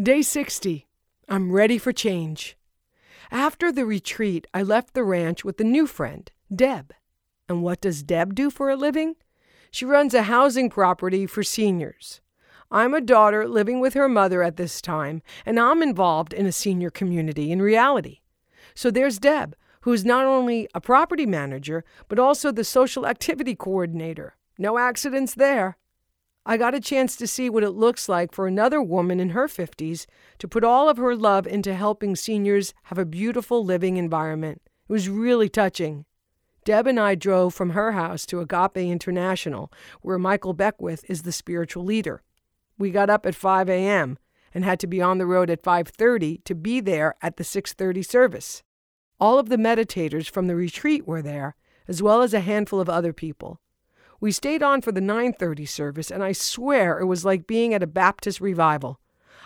Day 60. I'm ready for change. After the retreat, I left the ranch with a new friend, Deb. And what does Deb do for a living? She runs a housing property for seniors. I'm a daughter living with her mother at this time, and I'm involved in a senior community in reality. So there's Deb, who is not only a property manager, but also the social activity coordinator. No accidents there. I got a chance to see what it looks like for another woman in her 50s to put all of her love into helping seniors have a beautiful living environment. It was really touching. Deb and I drove from her house to Agape International, where Michael Beckwith is the spiritual leader. We got up at 5 a.m. and had to be on the road at 5:30 to be there at the 6:30 service. All of the meditators from the retreat were there, as well as a handful of other people. We stayed on for the 9:30 service and I swear it was like being at a Baptist revival.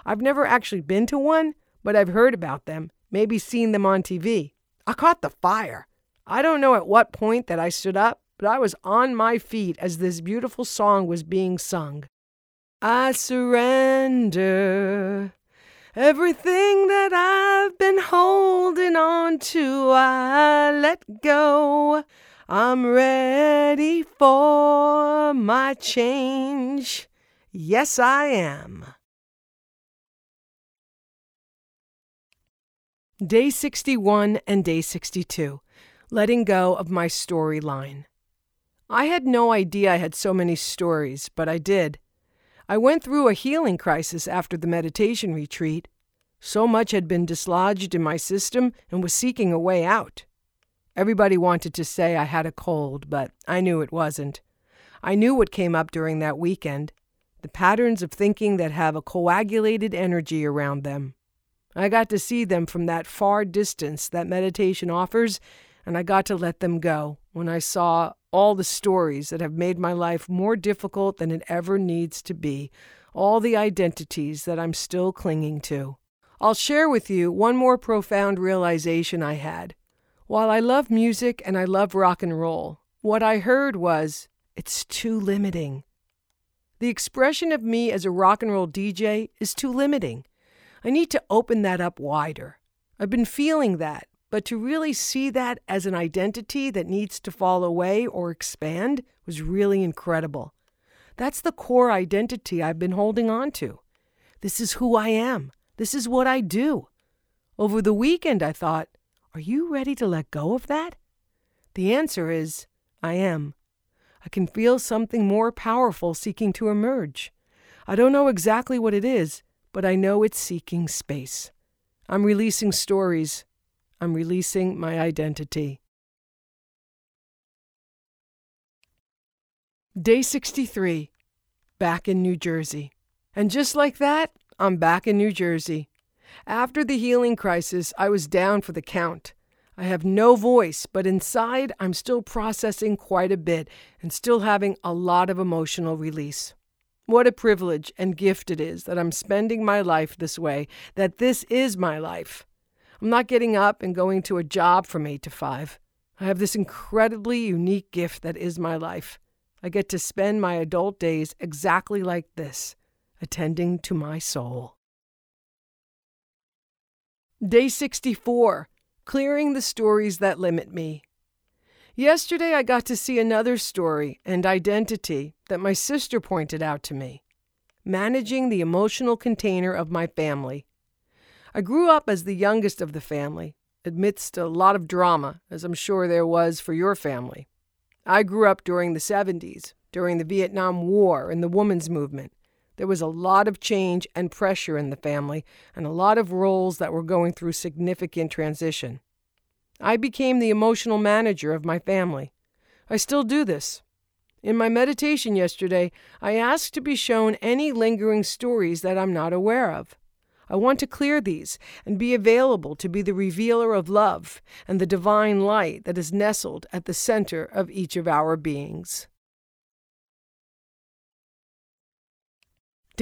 I've never actually been to one, but I've heard about them, maybe seen them on TV. I caught the fire. I don't know at what point that I stood up, but I was on my feet as this beautiful song was being sung. I surrender everything that I've been holding on to. I let go. I'm ready for my change. Yes, I am. Day 61 and Day 62 Letting Go of My Storyline. I had no idea I had so many stories, but I did. I went through a healing crisis after the meditation retreat. So much had been dislodged in my system and was seeking a way out. Everybody wanted to say I had a cold, but I knew it wasn't. I knew what came up during that weekend the patterns of thinking that have a coagulated energy around them. I got to see them from that far distance that meditation offers, and I got to let them go when I saw all the stories that have made my life more difficult than it ever needs to be, all the identities that I'm still clinging to. I'll share with you one more profound realization I had. While I love music and I love rock and roll, what I heard was, it's too limiting. The expression of me as a rock and roll DJ is too limiting. I need to open that up wider. I've been feeling that, but to really see that as an identity that needs to fall away or expand was really incredible. That's the core identity I've been holding on to. This is who I am. This is what I do. Over the weekend, I thought, are you ready to let go of that? The answer is I am. I can feel something more powerful seeking to emerge. I don't know exactly what it is, but I know it's seeking space. I'm releasing stories. I'm releasing my identity. Day 63. Back in New Jersey. And just like that, I'm back in New Jersey. After the healing crisis, I was down for the count. I have no voice, but inside I'm still processing quite a bit and still having a lot of emotional release. What a privilege and gift it is that I'm spending my life this way, that this is my life. I'm not getting up and going to a job from 8 to 5. I have this incredibly unique gift that is my life. I get to spend my adult days exactly like this, attending to my soul. Day 64 Clearing the Stories That Limit Me. Yesterday, I got to see another story and identity that my sister pointed out to me managing the emotional container of my family. I grew up as the youngest of the family, amidst a lot of drama, as I'm sure there was for your family. I grew up during the 70s, during the Vietnam War and the women's movement. There was a lot of change and pressure in the family, and a lot of roles that were going through significant transition. I became the emotional manager of my family. I still do this. In my meditation yesterday, I asked to be shown any lingering stories that I'm not aware of. I want to clear these and be available to be the revealer of love and the divine light that is nestled at the center of each of our beings.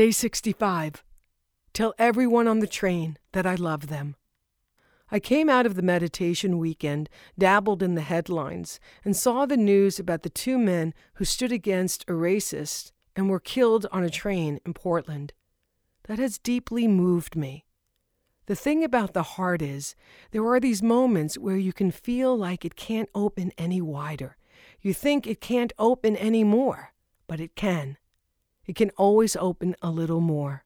Day 65. Tell everyone on the train that I love them. I came out of the meditation weekend, dabbled in the headlines, and saw the news about the two men who stood against a racist and were killed on a train in Portland. that has deeply moved me. The thing about the heart is, there are these moments where you can feel like it can't open any wider. You think it can't open any more, but it can. It can always open a little more.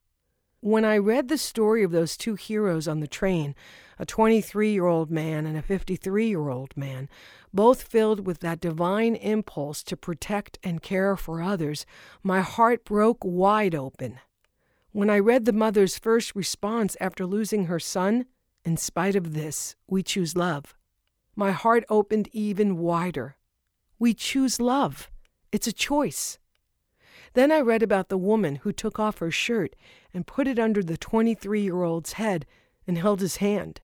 When I read the story of those two heroes on the train, a 23 year old man and a 53 year old man, both filled with that divine impulse to protect and care for others, my heart broke wide open. When I read the mother's first response after losing her son, in spite of this, we choose love, my heart opened even wider. We choose love. It's a choice. Then I read about the woman who took off her shirt and put it under the 23 year old's head and held his hand.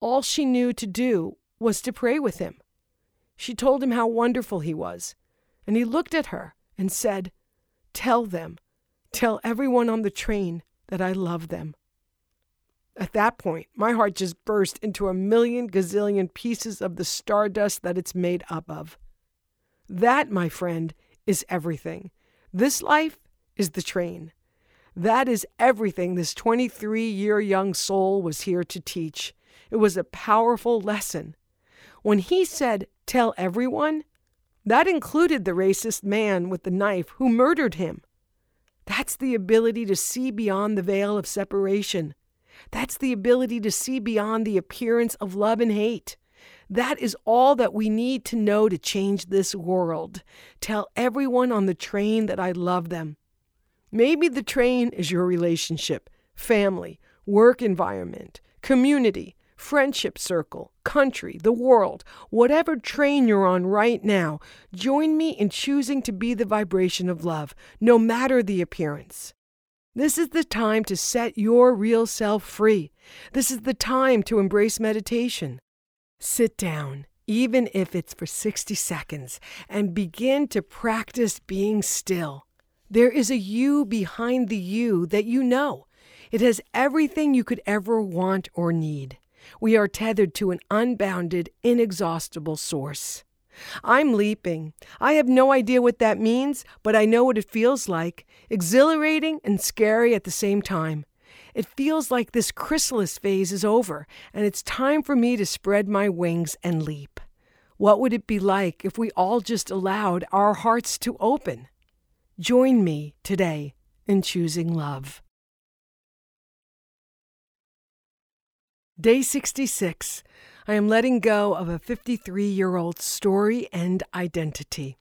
All she knew to do was to pray with him. She told him how wonderful he was, and he looked at her and said, Tell them, tell everyone on the train that I love them. At that point, my heart just burst into a million gazillion pieces of the stardust that it's made up of. That, my friend, is everything. This life is the train. That is everything this 23 year young soul was here to teach. It was a powerful lesson. When he said, Tell everyone, that included the racist man with the knife who murdered him. That's the ability to see beyond the veil of separation. That's the ability to see beyond the appearance of love and hate. That is all that we need to know to change this world. Tell everyone on the train that I love them. Maybe the train is your relationship, family, work environment, community, friendship circle, country, the world, whatever train you're on right now. Join me in choosing to be the vibration of love, no matter the appearance. This is the time to set your real self free. This is the time to embrace meditation. Sit down, even if it's for 60 seconds, and begin to practice being still. There is a you behind the you that you know. It has everything you could ever want or need. We are tethered to an unbounded, inexhaustible source. I'm leaping. I have no idea what that means, but I know what it feels like exhilarating and scary at the same time. It feels like this chrysalis phase is over, and it's time for me to spread my wings and leap. What would it be like if we all just allowed our hearts to open? Join me today in choosing love. Day 66. I am letting go of a 53 year old story and identity.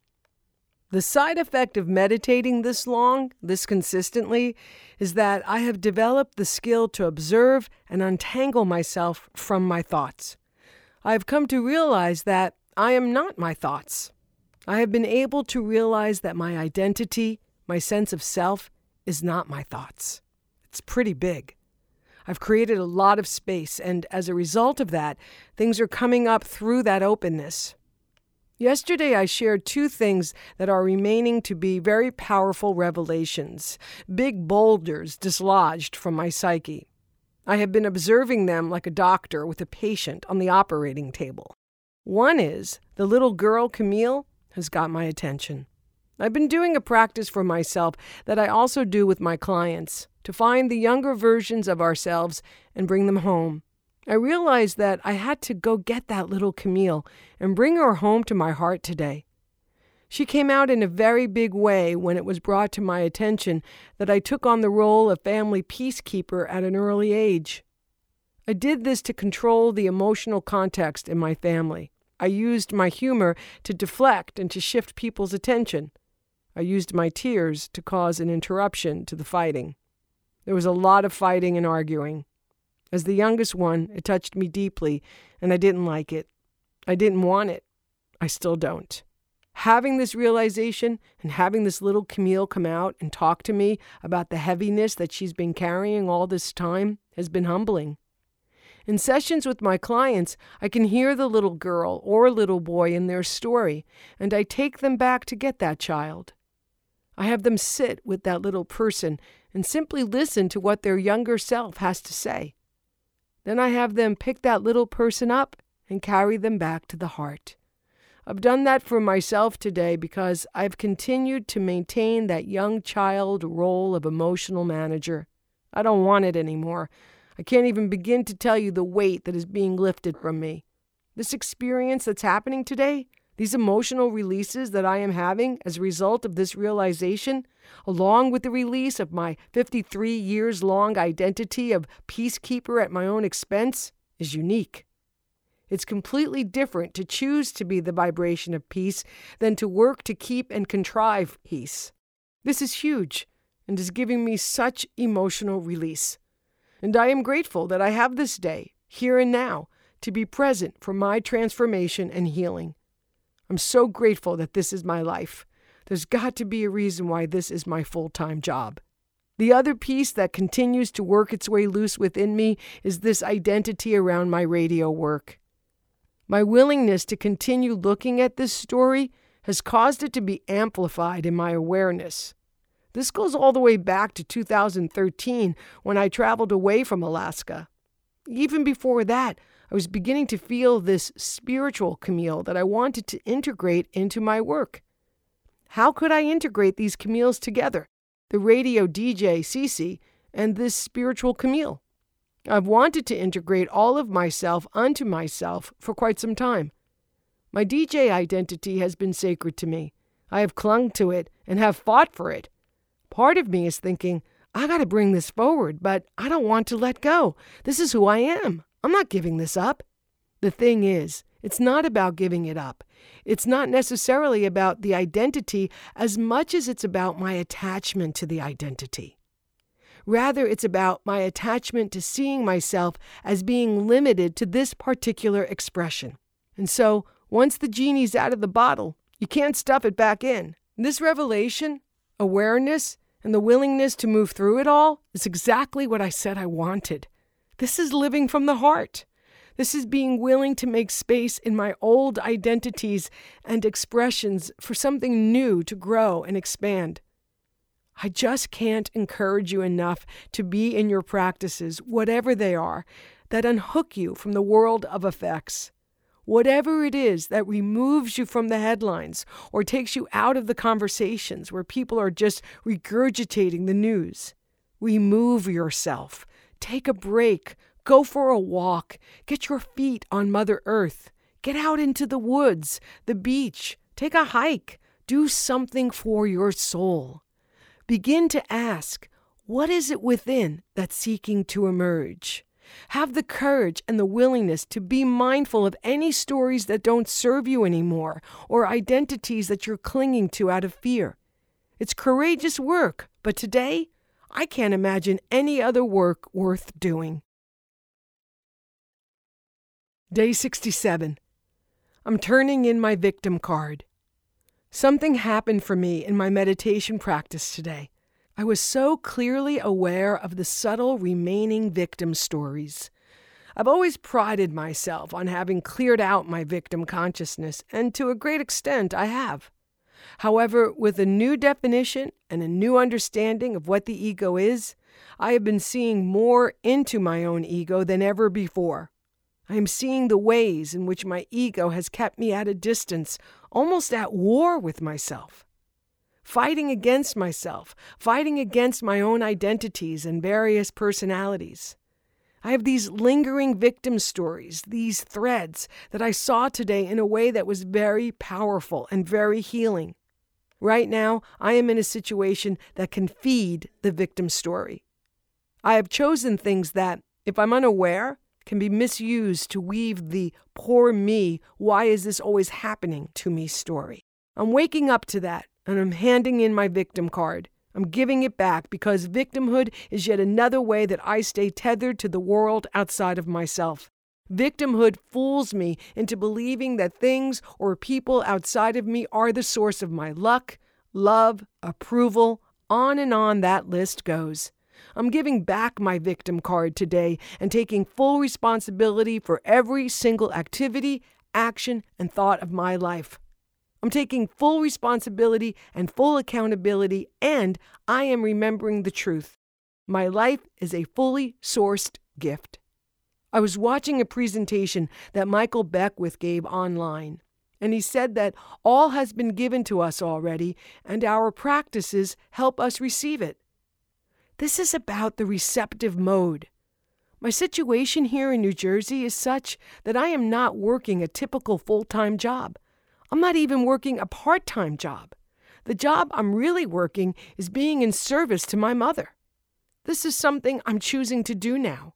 The side effect of meditating this long, this consistently, is that I have developed the skill to observe and untangle myself from my thoughts. I have come to realize that I am not my thoughts. I have been able to realize that my identity, my sense of self, is not my thoughts. It's pretty big. I've created a lot of space, and as a result of that, things are coming up through that openness. Yesterday, I shared two things that are remaining to be very powerful revelations, big boulders dislodged from my psyche. I have been observing them like a doctor with a patient on the operating table. One is the little girl, Camille, has got my attention. I've been doing a practice for myself that I also do with my clients to find the younger versions of ourselves and bring them home. I realized that I had to go get that little Camille and bring her home to my heart today. She came out in a very big way when it was brought to my attention that I took on the role of family peacekeeper at an early age. I did this to control the emotional context in my family. I used my humor to deflect and to shift people's attention. I used my tears to cause an interruption to the fighting. There was a lot of fighting and arguing. As the youngest one, it touched me deeply, and I didn't like it. I didn't want it. I still don't. Having this realization and having this little Camille come out and talk to me about the heaviness that she's been carrying all this time has been humbling. In sessions with my clients, I can hear the little girl or little boy in their story, and I take them back to get that child. I have them sit with that little person and simply listen to what their younger self has to say. Then I have them pick that little person up and carry them back to the heart. I've done that for myself today because I've continued to maintain that young child role of emotional manager. I don't want it anymore. I can't even begin to tell you the weight that is being lifted from me. This experience that's happening today, these emotional releases that I am having as a result of this realization, along with the release of my 53 years long identity of peacekeeper at my own expense, is unique. It's completely different to choose to be the vibration of peace than to work to keep and contrive peace. This is huge and is giving me such emotional release. And I am grateful that I have this day, here and now, to be present for my transformation and healing. I'm so grateful that this is my life. There's got to be a reason why this is my full time job. The other piece that continues to work its way loose within me is this identity around my radio work. My willingness to continue looking at this story has caused it to be amplified in my awareness. This goes all the way back to 2013 when I traveled away from Alaska. Even before that, I was beginning to feel this spiritual Camille that I wanted to integrate into my work. How could I integrate these Camille's together? The radio DJ Cece and this spiritual Camille? I've wanted to integrate all of myself unto myself for quite some time. My DJ identity has been sacred to me. I have clung to it and have fought for it. Part of me is thinking, I got to bring this forward, but I don't want to let go. This is who I am. I'm not giving this up. The thing is, it's not about giving it up. It's not necessarily about the identity as much as it's about my attachment to the identity. Rather, it's about my attachment to seeing myself as being limited to this particular expression. And so, once the genie's out of the bottle, you can't stuff it back in. This revelation, awareness, and the willingness to move through it all is exactly what I said I wanted. This is living from the heart. This is being willing to make space in my old identities and expressions for something new to grow and expand. I just can't encourage you enough to be in your practices, whatever they are, that unhook you from the world of effects. Whatever it is that removes you from the headlines or takes you out of the conversations where people are just regurgitating the news. Remove yourself. Take a break. Go for a walk. Get your feet on Mother Earth. Get out into the woods, the beach. Take a hike. Do something for your soul. Begin to ask, what is it within that's seeking to emerge? Have the courage and the willingness to be mindful of any stories that don't serve you anymore or identities that you're clinging to out of fear. It's courageous work, but today, I can't imagine any other work worth doing. Day 67. I'm turning in my victim card. Something happened for me in my meditation practice today. I was so clearly aware of the subtle remaining victim stories. I've always prided myself on having cleared out my victim consciousness, and to a great extent I have. However, with a new definition and a new understanding of what the ego is, I have been seeing more into my own ego than ever before. I am seeing the ways in which my ego has kept me at a distance, almost at war with myself. Fighting against myself, fighting against my own identities and various personalities. I have these lingering victim stories, these threads that I saw today in a way that was very powerful and very healing. Right now, I am in a situation that can feed the victim story. I have chosen things that, if I'm unaware, can be misused to weave the poor me, why is this always happening to me story. I'm waking up to that and I'm handing in my victim card. I'm giving it back because victimhood is yet another way that I stay tethered to the world outside of myself. Victimhood fools me into believing that things or people outside of me are the source of my luck, love, approval, on and on that list goes. I'm giving back my victim card today and taking full responsibility for every single activity, action, and thought of my life. I'm taking full responsibility and full accountability, and I am remembering the truth. My life is a fully sourced gift. I was watching a presentation that Michael Beckwith gave online, and he said that all has been given to us already, and our practices help us receive it. This is about the receptive mode. My situation here in New Jersey is such that I am not working a typical full time job. I'm not even working a part time job. The job I'm really working is being in service to my mother. This is something I'm choosing to do now.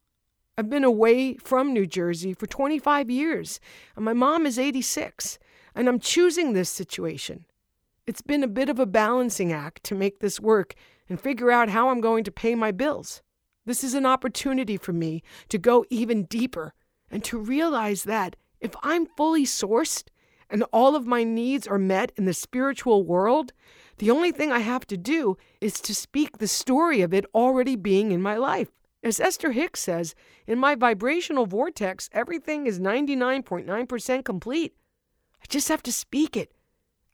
I've been away from New Jersey for 25 years, and my mom is 86, and I'm choosing this situation. It's been a bit of a balancing act to make this work and figure out how I'm going to pay my bills. This is an opportunity for me to go even deeper and to realize that if I'm fully sourced and all of my needs are met in the spiritual world, the only thing I have to do is to speak the story of it already being in my life. As Esther Hicks says, in my vibrational vortex, everything is 99.9% complete. I just have to speak it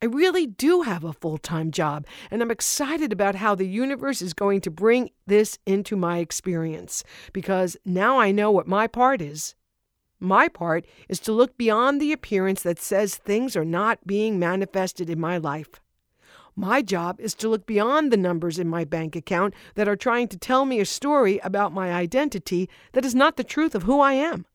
I really do have a full time job, and I'm excited about how the universe is going to bring this into my experience because now I know what my part is. My part is to look beyond the appearance that says things are not being manifested in my life. My job is to look beyond the numbers in my bank account that are trying to tell me a story about my identity that is not the truth of who I am.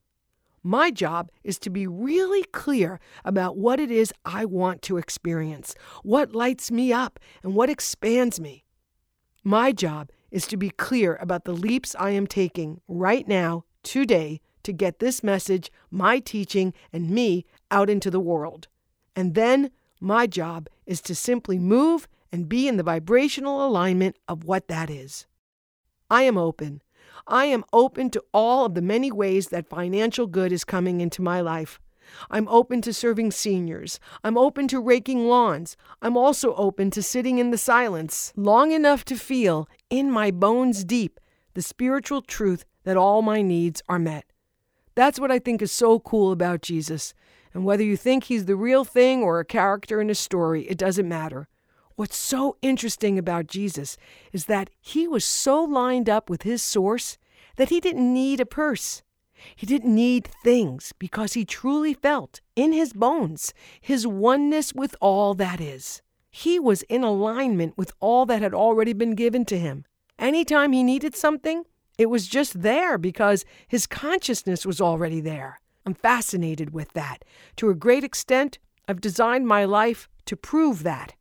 My job is to be really clear about what it is I want to experience, what lights me up, and what expands me. My job is to be clear about the leaps I am taking right now, today, to get this message, my teaching, and me out into the world. And then my job is to simply move and be in the vibrational alignment of what that is. I am open. I am open to all of the many ways that financial good is coming into my life. I'm open to serving seniors. I'm open to raking lawns. I'm also open to sitting in the silence long enough to feel, in my bones deep, the spiritual truth that all my needs are met. That's what I think is so cool about Jesus. And whether you think he's the real thing or a character in a story, it doesn't matter. What's so interesting about Jesus is that he was so lined up with his source that he didn't need a purse. He didn't need things because he truly felt in his bones his oneness with all that is. He was in alignment with all that had already been given to him. Anytime he needed something, it was just there because his consciousness was already there. I'm fascinated with that. To a great extent, I've designed my life to prove that.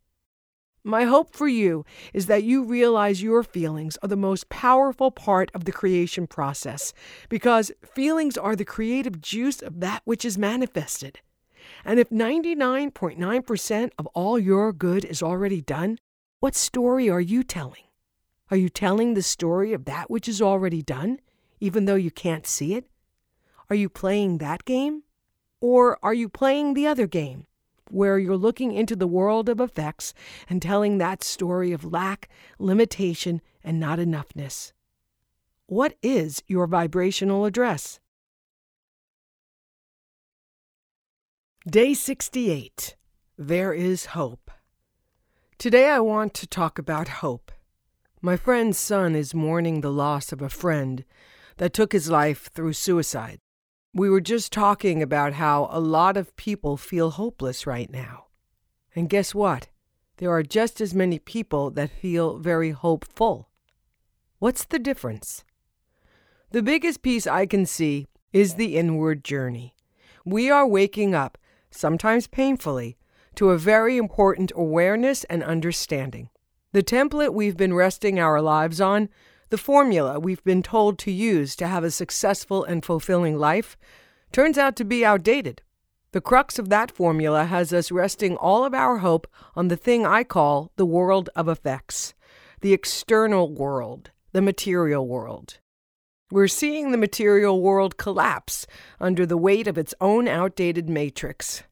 My hope for you is that you realize your feelings are the most powerful part of the creation process because feelings are the creative juice of that which is manifested. And if 99.9% of all your good is already done, what story are you telling? Are you telling the story of that which is already done, even though you can't see it? Are you playing that game? Or are you playing the other game? where you're looking into the world of effects and telling that story of lack, limitation, and not enoughness. What is your vibrational address? Day 68 There is Hope. Today I want to talk about hope. My friend's son is mourning the loss of a friend that took his life through suicide. We were just talking about how a lot of people feel hopeless right now. And guess what? There are just as many people that feel very hopeful. What's the difference? The biggest piece I can see is the inward journey. We are waking up, sometimes painfully, to a very important awareness and understanding. The template we've been resting our lives on the formula we've been told to use to have a successful and fulfilling life turns out to be outdated. The crux of that formula has us resting all of our hope on the thing I call the world of effects, the external world, the material world. We're seeing the material world collapse under the weight of its own outdated matrix.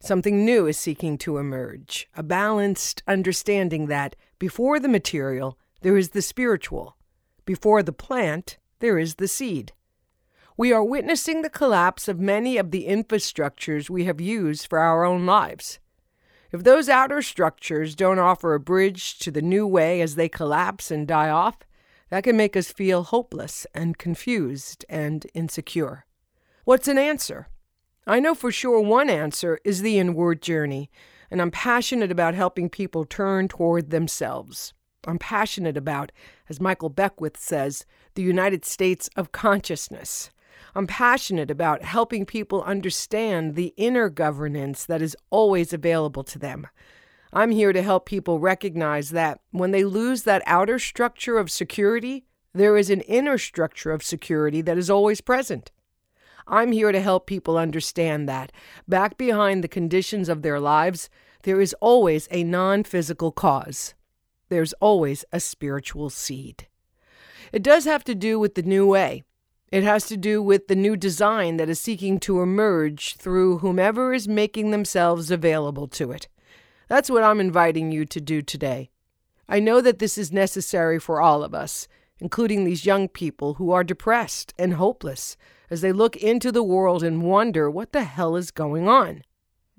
Something new is seeking to emerge, a balanced understanding that, before the material, there is the spiritual, before the plant, there is the seed. We are witnessing the collapse of many of the infrastructures we have used for our own lives. If those outer structures don't offer a bridge to the new way as they collapse and die off, that can make us feel hopeless and confused and insecure. What's an answer? I know for sure one answer is the inward journey, and I'm passionate about helping people turn toward themselves. I'm passionate about, as Michael Beckwith says, the United States of consciousness. I'm passionate about helping people understand the inner governance that is always available to them. I'm here to help people recognize that when they lose that outer structure of security, there is an inner structure of security that is always present. I'm here to help people understand that back behind the conditions of their lives, there is always a non physical cause. There's always a spiritual seed. It does have to do with the new way. It has to do with the new design that is seeking to emerge through whomever is making themselves available to it. That's what I'm inviting you to do today. I know that this is necessary for all of us, including these young people who are depressed and hopeless as they look into the world and wonder what the hell is going on.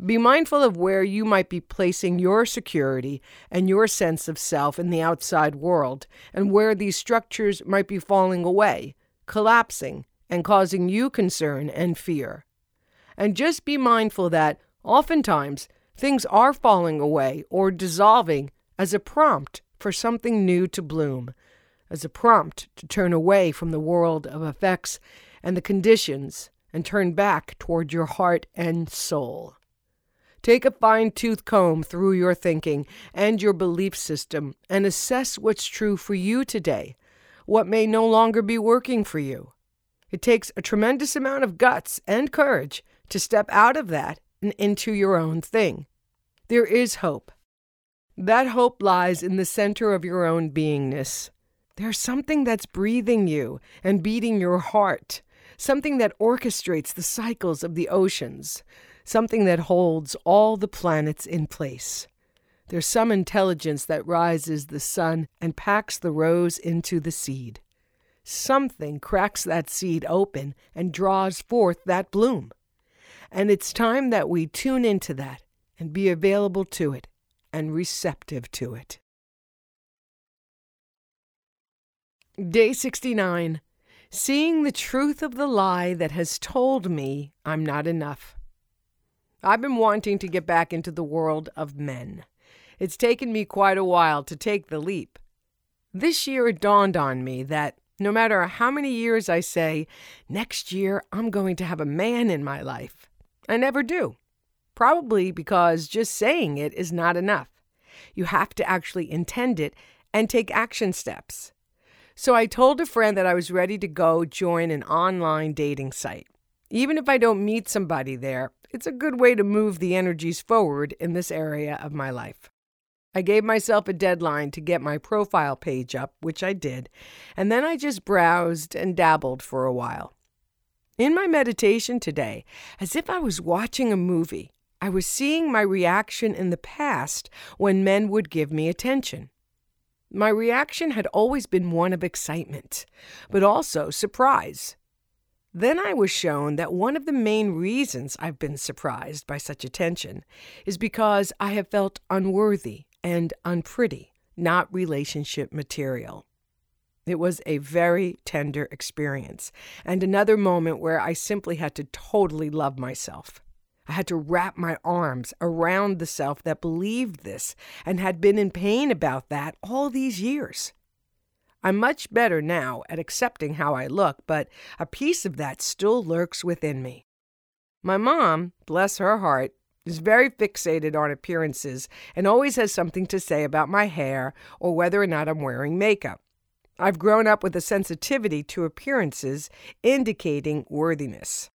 Be mindful of where you might be placing your security and your sense of self in the outside world, and where these structures might be falling away, collapsing, and causing you concern and fear. And just be mindful that, oftentimes, things are falling away or dissolving as a prompt for something new to bloom, as a prompt to turn away from the world of effects and the conditions and turn back toward your heart and soul. Take a fine tooth comb through your thinking and your belief system and assess what's true for you today, what may no longer be working for you. It takes a tremendous amount of guts and courage to step out of that and into your own thing. There is hope. That hope lies in the center of your own beingness. There's something that's breathing you and beating your heart, something that orchestrates the cycles of the oceans, something that holds all the planets in place. There's some intelligence that rises the sun and packs the rose into the seed. Something cracks that seed open and draws forth that bloom. And it's time that we tune into that and be available to it and receptive to it. Day 69 Seeing the truth of the lie that has told me I'm not enough. I've been wanting to get back into the world of men. It's taken me quite a while to take the leap. This year it dawned on me that no matter how many years I say, next year I'm going to have a man in my life, I never do. Probably because just saying it is not enough. You have to actually intend it and take action steps. So I told a friend that I was ready to go join an online dating site. Even if I don't meet somebody there, it's a good way to move the energies forward in this area of my life. I gave myself a deadline to get my profile page up, which I did, and then I just browsed and dabbled for a while. In my meditation today, as if I was watching a movie, I was seeing my reaction in the past when men would give me attention. My reaction had always been one of excitement, but also surprise. Then I was shown that one of the main reasons I've been surprised by such attention is because I have felt unworthy and unpretty, not relationship material. It was a very tender experience, and another moment where I simply had to totally love myself. I had to wrap my arms around the self that believed this and had been in pain about that all these years. I'm much better now at accepting how I look, but a piece of that still lurks within me. My mom, bless her heart, is very fixated on appearances and always has something to say about my hair or whether or not I'm wearing makeup. I've grown up with a sensitivity to appearances indicating worthiness.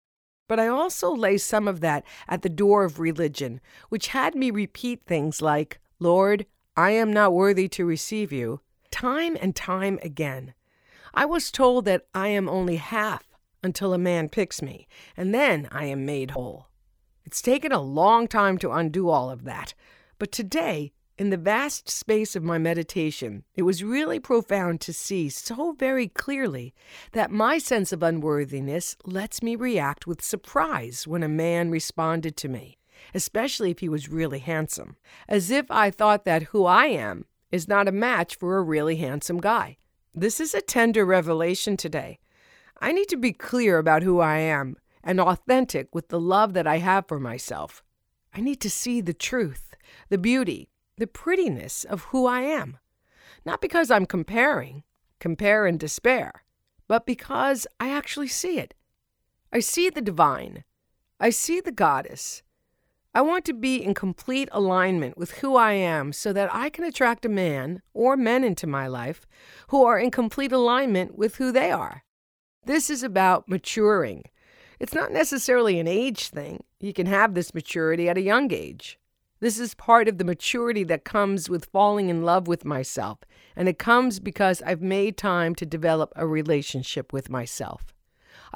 But I also lay some of that at the door of religion, which had me repeat things like, Lord, I am not worthy to receive you, time and time again. I was told that I am only half until a man picks me, and then I am made whole. It's taken a long time to undo all of that, but today, in the vast space of my meditation, it was really profound to see so very clearly that my sense of unworthiness lets me react with surprise when a man responded to me, especially if he was really handsome, as if I thought that who I am is not a match for a really handsome guy. This is a tender revelation today. I need to be clear about who I am and authentic with the love that I have for myself. I need to see the truth, the beauty, the prettiness of who I am. Not because I'm comparing, compare and despair, but because I actually see it. I see the divine. I see the goddess. I want to be in complete alignment with who I am so that I can attract a man or men into my life who are in complete alignment with who they are. This is about maturing. It's not necessarily an age thing. You can have this maturity at a young age. This is part of the maturity that comes with falling in love with myself, and it comes because I've made time to develop a relationship with myself.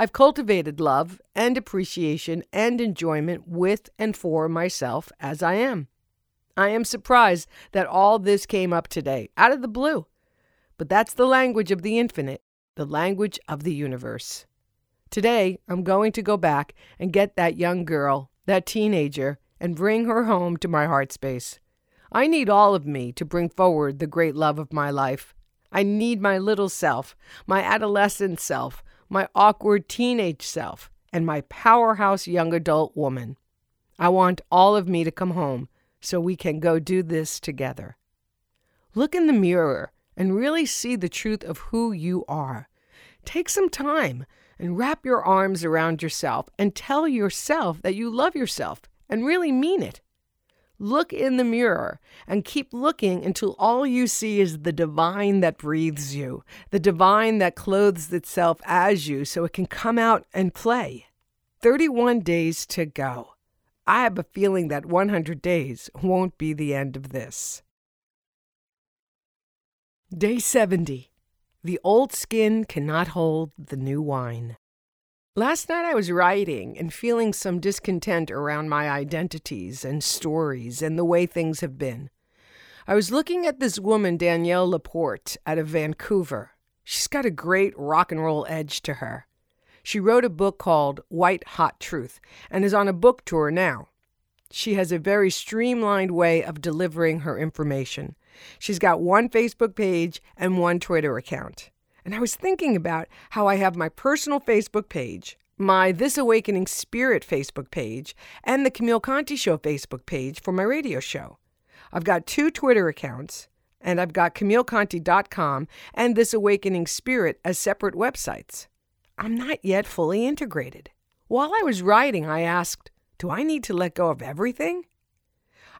I've cultivated love and appreciation and enjoyment with and for myself as I am. I am surprised that all this came up today, out of the blue. But that's the language of the infinite, the language of the universe. Today, I'm going to go back and get that young girl, that teenager, and bring her home to my heart space. I need all of me to bring forward the great love of my life. I need my little self, my adolescent self, my awkward teenage self, and my powerhouse young adult woman. I want all of me to come home so we can go do this together. Look in the mirror and really see the truth of who you are. Take some time and wrap your arms around yourself and tell yourself that you love yourself and really mean it. Look in the mirror and keep looking until all you see is the divine that breathes you, the divine that clothes itself as you so it can come out and play. 31 days to go. I have a feeling that 100 days won't be the end of this. Day 70. The old skin cannot hold the new wine. Last night I was writing and feeling some discontent around my identities and stories and the way things have been. I was looking at this woman, Danielle LaPorte, out of Vancouver. She's got a great rock and roll edge to her. She wrote a book called White Hot Truth and is on a book tour now. She has a very streamlined way of delivering her information. She's got one Facebook page and one Twitter account. And I was thinking about how I have my personal Facebook page, my This Awakening Spirit Facebook page, and the Camille Conti Show Facebook page for my radio show. I've got two Twitter accounts, and I've got CamilleConti.com and This Awakening Spirit as separate websites. I'm not yet fully integrated. While I was writing, I asked, Do I need to let go of everything?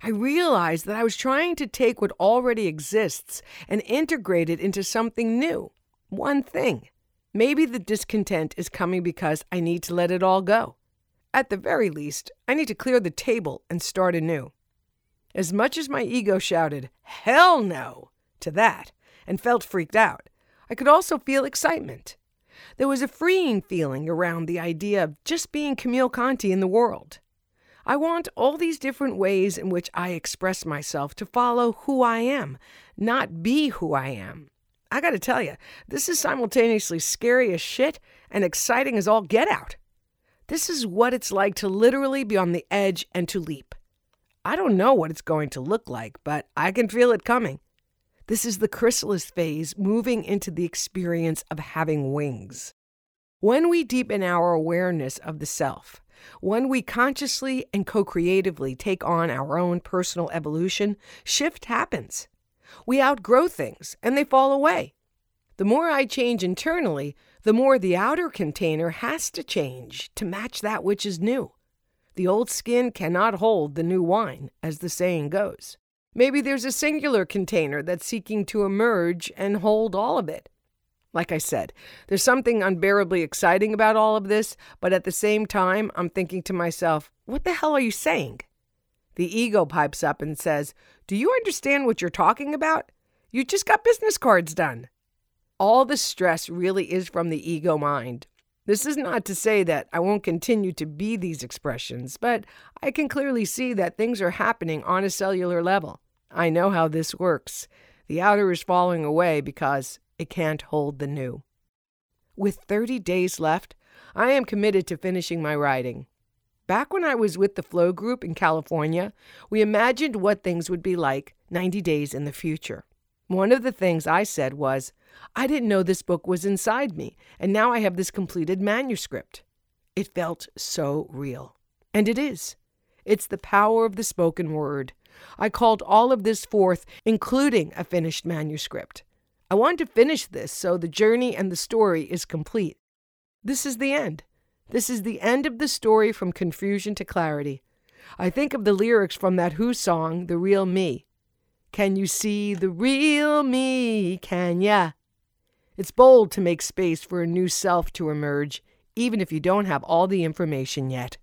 I realized that I was trying to take what already exists and integrate it into something new one thing. Maybe the discontent is coming because I need to let it all go. At the very least, I need to clear the table and start anew. As much as my ego shouted, hell no, to that, and felt freaked out, I could also feel excitement. There was a freeing feeling around the idea of just being Camille Conti in the world. I want all these different ways in which I express myself to follow who I am, not be who I am. I gotta tell you, this is simultaneously scary as shit and exciting as all get out. This is what it's like to literally be on the edge and to leap. I don't know what it's going to look like, but I can feel it coming. This is the chrysalis phase moving into the experience of having wings. When we deepen our awareness of the self, when we consciously and co creatively take on our own personal evolution, shift happens. We outgrow things and they fall away. The more I change internally, the more the outer container has to change to match that which is new. The old skin cannot hold the new wine, as the saying goes. Maybe there's a singular container that's seeking to emerge and hold all of it. Like I said, there's something unbearably exciting about all of this, but at the same time, I'm thinking to myself, what the hell are you saying? The ego pipes up and says, Do you understand what you're talking about? You just got business cards done. All the stress really is from the ego mind. This is not to say that I won't continue to be these expressions, but I can clearly see that things are happening on a cellular level. I know how this works. The outer is falling away because it can't hold the new. With 30 days left, I am committed to finishing my writing. Back when I was with the Flow Group in California, we imagined what things would be like 90 days in the future. One of the things I said was, I didn't know this book was inside me, and now I have this completed manuscript. It felt so real. And it is. It's the power of the spoken word. I called all of this forth, including a finished manuscript. I wanted to finish this so the journey and the story is complete. This is the end. This is the end of the story from confusion to clarity. I think of the lyrics from that Who song, The Real Me. Can you see the real me? Can ya? It's bold to make space for a new self to emerge, even if you don't have all the information yet.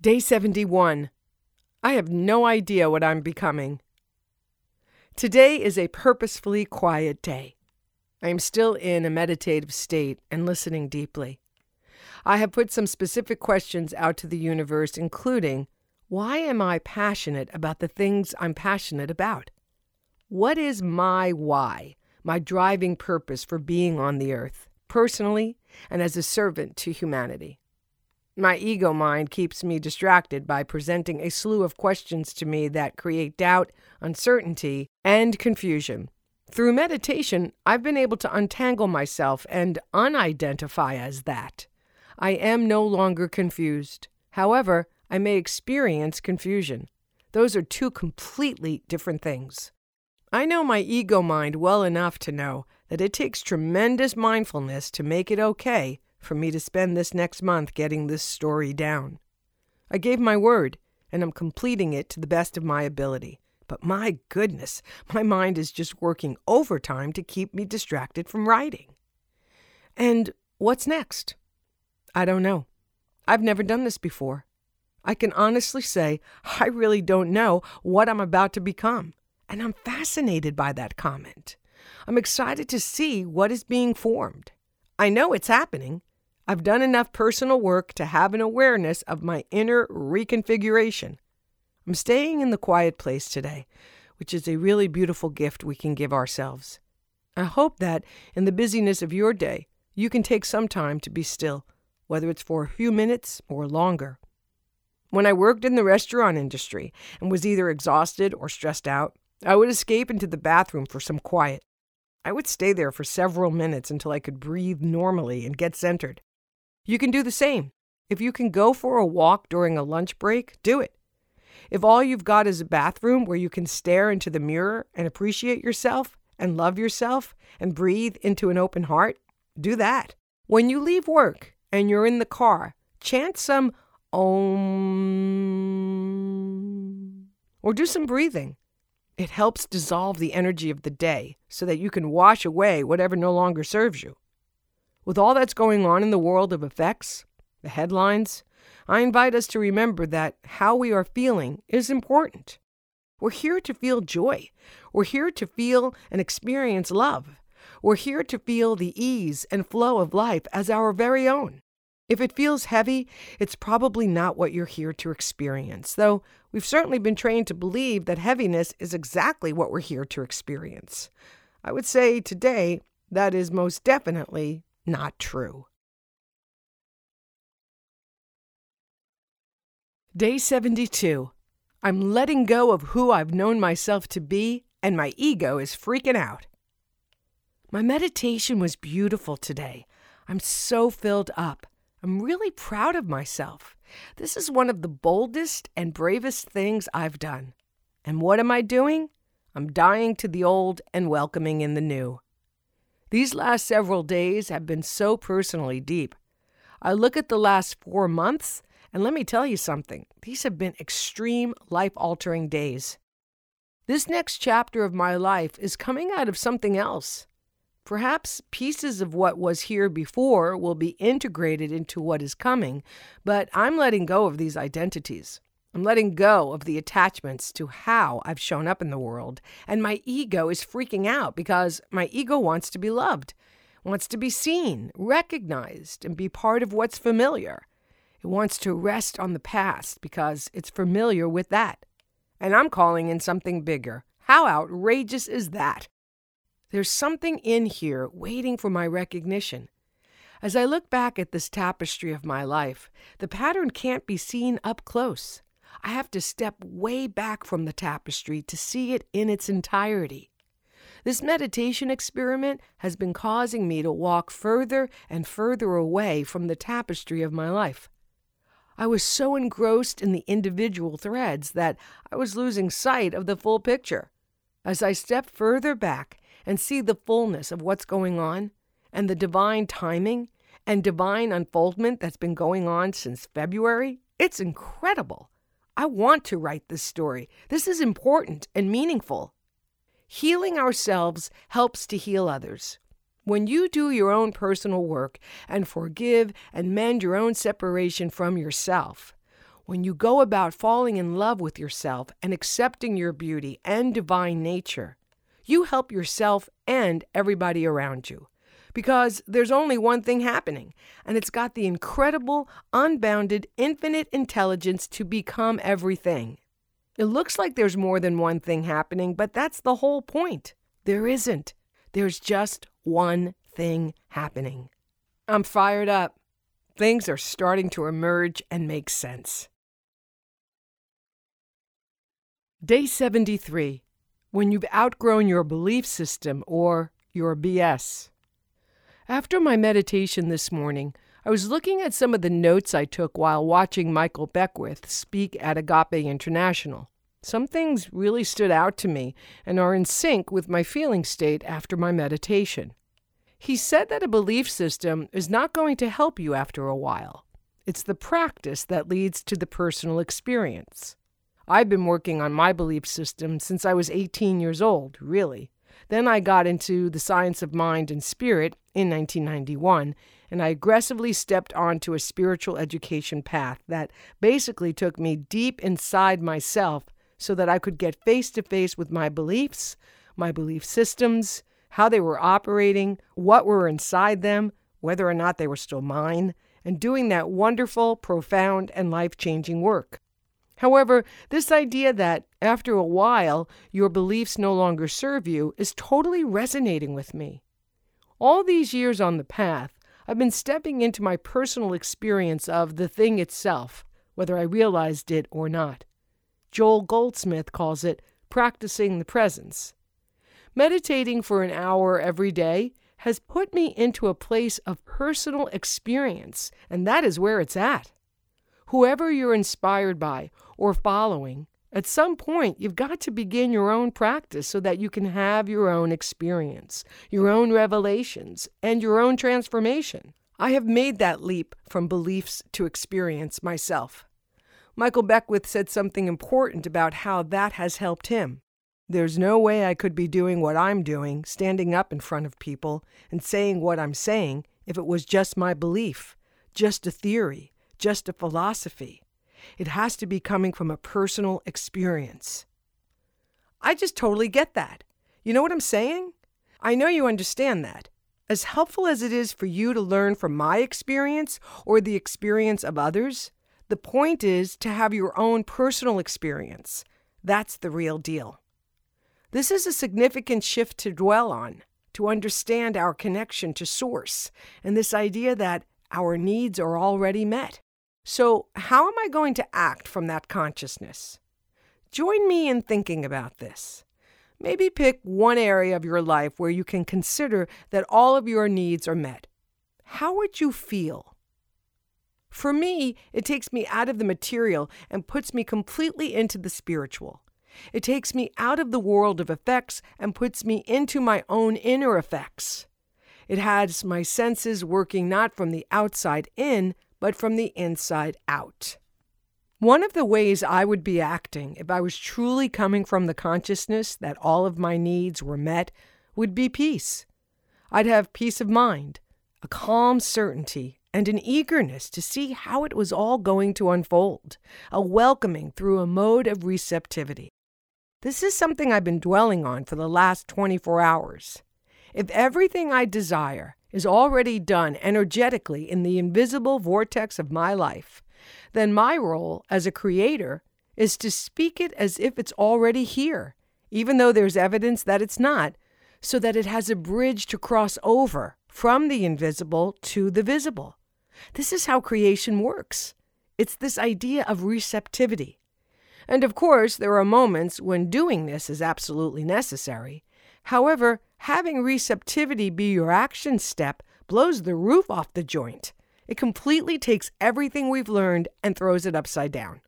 Day 71. I have no idea what I'm becoming. Today is a purposefully quiet day. I am still in a meditative state and listening deeply. I have put some specific questions out to the universe, including why am I passionate about the things I'm passionate about? What is my why, my driving purpose for being on the earth, personally and as a servant to humanity? My ego mind keeps me distracted by presenting a slew of questions to me that create doubt, uncertainty, and confusion. Through meditation, I've been able to untangle myself and unidentify as that. I am no longer confused. However, I may experience confusion. Those are two completely different things. I know my ego mind well enough to know that it takes tremendous mindfulness to make it okay for me to spend this next month getting this story down. I gave my word, and I'm completing it to the best of my ability. But my goodness, my mind is just working overtime to keep me distracted from writing. And what's next? I don't know. I've never done this before. I can honestly say I really don't know what I'm about to become. And I'm fascinated by that comment. I'm excited to see what is being formed. I know it's happening. I've done enough personal work to have an awareness of my inner reconfiguration. I'm staying in the quiet place today, which is a really beautiful gift we can give ourselves. I hope that in the busyness of your day, you can take some time to be still, whether it's for a few minutes or longer. When I worked in the restaurant industry and was either exhausted or stressed out, I would escape into the bathroom for some quiet. I would stay there for several minutes until I could breathe normally and get centered. You can do the same. If you can go for a walk during a lunch break, do it. If all you've got is a bathroom where you can stare into the mirror and appreciate yourself and love yourself and breathe into an open heart, do that. When you leave work and you're in the car, chant some Om or do some breathing. It helps dissolve the energy of the day so that you can wash away whatever no longer serves you. With all that's going on in the world of effects, the headlines, I invite us to remember that how we are feeling is important. We're here to feel joy. We're here to feel and experience love. We're here to feel the ease and flow of life as our very own. If it feels heavy, it's probably not what you're here to experience, though we've certainly been trained to believe that heaviness is exactly what we're here to experience. I would say today that is most definitely not true. Day 72. I'm letting go of who I've known myself to be, and my ego is freaking out. My meditation was beautiful today. I'm so filled up. I'm really proud of myself. This is one of the boldest and bravest things I've done. And what am I doing? I'm dying to the old and welcoming in the new. These last several days have been so personally deep. I look at the last four months, and let me tell you something these have been extreme, life altering days. This next chapter of my life is coming out of something else. Perhaps pieces of what was here before will be integrated into what is coming, but I'm letting go of these identities. I'm letting go of the attachments to how I've shown up in the world, and my ego is freaking out because my ego wants to be loved, wants to be seen, recognized, and be part of what's familiar. It wants to rest on the past because it's familiar with that. And I'm calling in something bigger. How outrageous is that? There's something in here waiting for my recognition. As I look back at this tapestry of my life, the pattern can't be seen up close. I have to step way back from the tapestry to see it in its entirety. This meditation experiment has been causing me to walk further and further away from the tapestry of my life. I was so engrossed in the individual threads that I was losing sight of the full picture. As I step further back and see the fullness of what's going on, and the divine timing and divine unfoldment that's been going on since February, it's incredible. I want to write this story. This is important and meaningful. Healing ourselves helps to heal others. When you do your own personal work and forgive and mend your own separation from yourself, when you go about falling in love with yourself and accepting your beauty and divine nature, you help yourself and everybody around you. Because there's only one thing happening, and it's got the incredible, unbounded, infinite intelligence to become everything. It looks like there's more than one thing happening, but that's the whole point. There isn't. There's just one thing happening. I'm fired up. Things are starting to emerge and make sense. Day 73 When you've outgrown your belief system or your BS. After my meditation this morning, I was looking at some of the notes I took while watching Michael Beckwith speak at Agape International. Some things really stood out to me and are in sync with my feeling state after my meditation. He said that a belief system is not going to help you after a while. It's the practice that leads to the personal experience. I've been working on my belief system since I was 18 years old, really. Then I got into the science of mind and spirit in 1991, and I aggressively stepped onto a spiritual education path that basically took me deep inside myself so that I could get face to face with my beliefs, my belief systems, how they were operating, what were inside them, whether or not they were still mine, and doing that wonderful, profound, and life changing work. However, this idea that after a while your beliefs no longer serve you is totally resonating with me. All these years on the path, I've been stepping into my personal experience of the thing itself, whether I realized it or not. Joel Goldsmith calls it practicing the presence. Meditating for an hour every day has put me into a place of personal experience, and that is where it's at. Whoever you're inspired by or following, at some point you've got to begin your own practice so that you can have your own experience, your own revelations, and your own transformation. I have made that leap from beliefs to experience myself. Michael Beckwith said something important about how that has helped him. There's no way I could be doing what I'm doing, standing up in front of people and saying what I'm saying, if it was just my belief, just a theory, just a philosophy. It has to be coming from a personal experience. I just totally get that. You know what I'm saying? I know you understand that. As helpful as it is for you to learn from my experience or the experience of others, the point is to have your own personal experience. That's the real deal. This is a significant shift to dwell on, to understand our connection to Source and this idea that our needs are already met. So, how am I going to act from that consciousness? Join me in thinking about this. Maybe pick one area of your life where you can consider that all of your needs are met. How would you feel? For me, it takes me out of the material and puts me completely into the spiritual. It takes me out of the world of effects and puts me into my own inner effects. It has my senses working not from the outside in, but from the inside out. One of the ways I would be acting if I was truly coming from the consciousness that all of my needs were met would be peace. I'd have peace of mind, a calm certainty and an eagerness to see how it was all going to unfold, a welcoming through a mode of receptivity. This is something I've been dwelling on for the last 24 hours. If everything I desire is already done energetically in the invisible vortex of my life, then my role as a creator is to speak it as if it's already here, even though there's evidence that it's not, so that it has a bridge to cross over from the invisible to the visible. This is how creation works. It's this idea of receptivity. And of course, there are moments when doing this is absolutely necessary. However, having receptivity be your action step blows the roof off the joint. It completely takes everything we've learned and throws it upside down.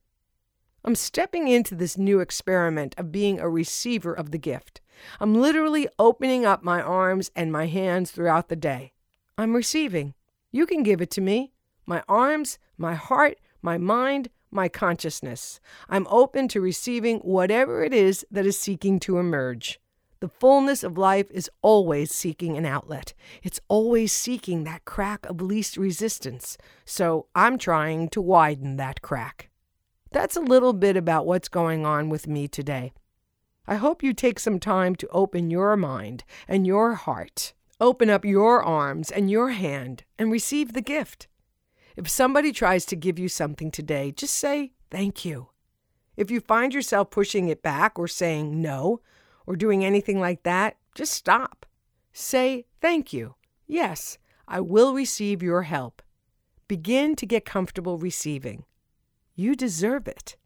I'm stepping into this new experiment of being a receiver of the gift. I'm literally opening up my arms and my hands throughout the day. I'm receiving. You can give it to me. My arms, my heart, my mind, my consciousness. I'm open to receiving whatever it is that is seeking to emerge. The fullness of life is always seeking an outlet. It's always seeking that crack of least resistance. So I'm trying to widen that crack. That's a little bit about what's going on with me today. I hope you take some time to open your mind and your heart. Open up your arms and your hand and receive the gift. If somebody tries to give you something today, just say thank you. If you find yourself pushing it back or saying no or doing anything like that, just stop. Say thank you. Yes, I will receive your help. Begin to get comfortable receiving. You deserve it.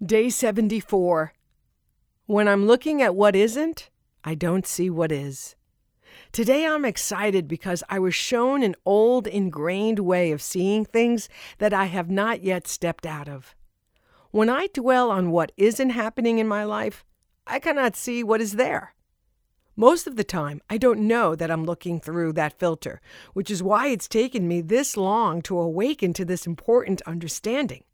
Day 74. When I'm looking at what isn't, I don't see what is. Today I'm excited because I was shown an old ingrained way of seeing things that I have not yet stepped out of. When I dwell on what isn't happening in my life, I cannot see what is there. Most of the time, I don't know that I'm looking through that filter, which is why it's taken me this long to awaken to this important understanding.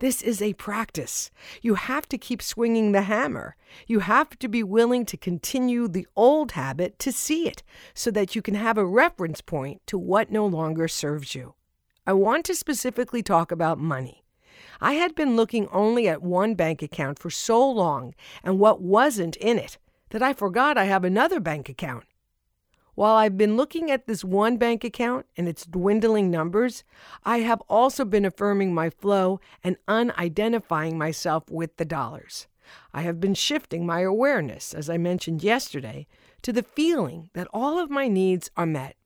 This is a practice. You have to keep swinging the hammer. You have to be willing to continue the old habit to see it so that you can have a reference point to what no longer serves you. I want to specifically talk about money. I had been looking only at one bank account for so long and what wasn't in it that I forgot I have another bank account. While I've been looking at this one bank account and its dwindling numbers, I have also been affirming my flow and unidentifying myself with the dollars. I have been shifting my awareness, as I mentioned yesterday, to the feeling that all of my needs are met.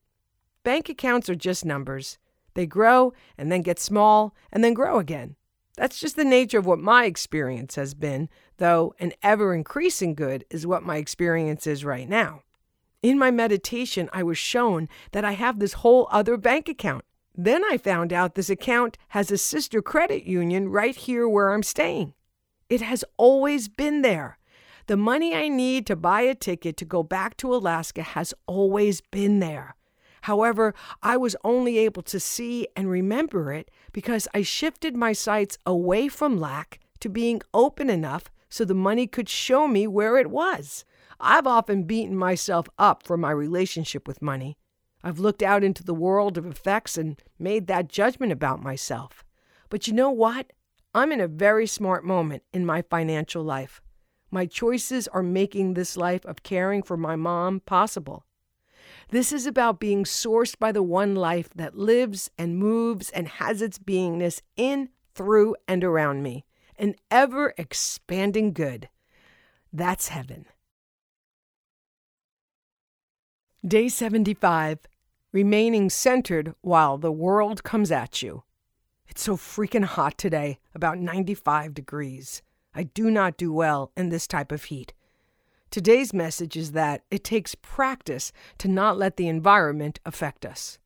Bank accounts are just numbers. They grow and then get small and then grow again. That's just the nature of what my experience has been, though an ever increasing good is what my experience is right now. In my meditation, I was shown that I have this whole other bank account. Then I found out this account has a sister credit union right here where I'm staying. It has always been there. The money I need to buy a ticket to go back to Alaska has always been there. However, I was only able to see and remember it because I shifted my sights away from lack to being open enough so the money could show me where it was. I've often beaten myself up for my relationship with money. I've looked out into the world of effects and made that judgment about myself. But you know what? I'm in a very smart moment in my financial life. My choices are making this life of caring for my mom possible. This is about being sourced by the one life that lives and moves and has its beingness in, through, and around me, an ever expanding good. That's heaven. Day 75 Remaining centered while the world comes at you. It's so freaking hot today, about 95 degrees. I do not do well in this type of heat. Today's message is that it takes practice to not let the environment affect us.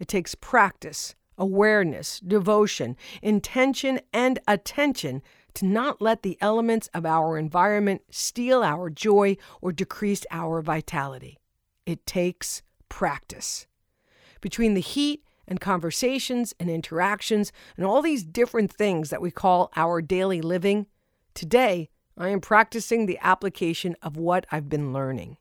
It takes practice, awareness, devotion, intention, and attention to not let the elements of our environment steal our joy or decrease our vitality. It takes practice. Between the heat and conversations and interactions and all these different things that we call our daily living, today I am practicing the application of what I've been learning.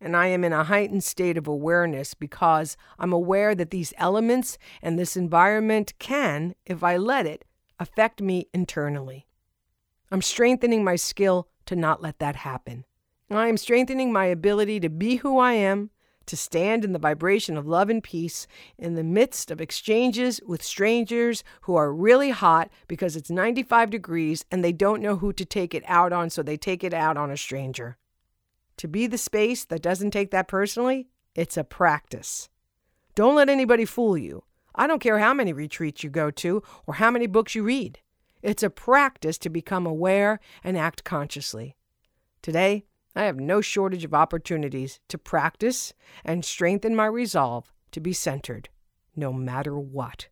And I am in a heightened state of awareness because I'm aware that these elements and this environment can, if I let it, affect me internally. I'm strengthening my skill to not let that happen. I am strengthening my ability to be who I am to stand in the vibration of love and peace in the midst of exchanges with strangers who are really hot because it's 95 degrees and they don't know who to take it out on, so they take it out on a stranger. To be the space that doesn't take that personally, it's a practice. Don't let anybody fool you. I don't care how many retreats you go to or how many books you read. It's a practice to become aware and act consciously. Today, I have no shortage of opportunities to practice and strengthen my resolve to be centered, no matter what.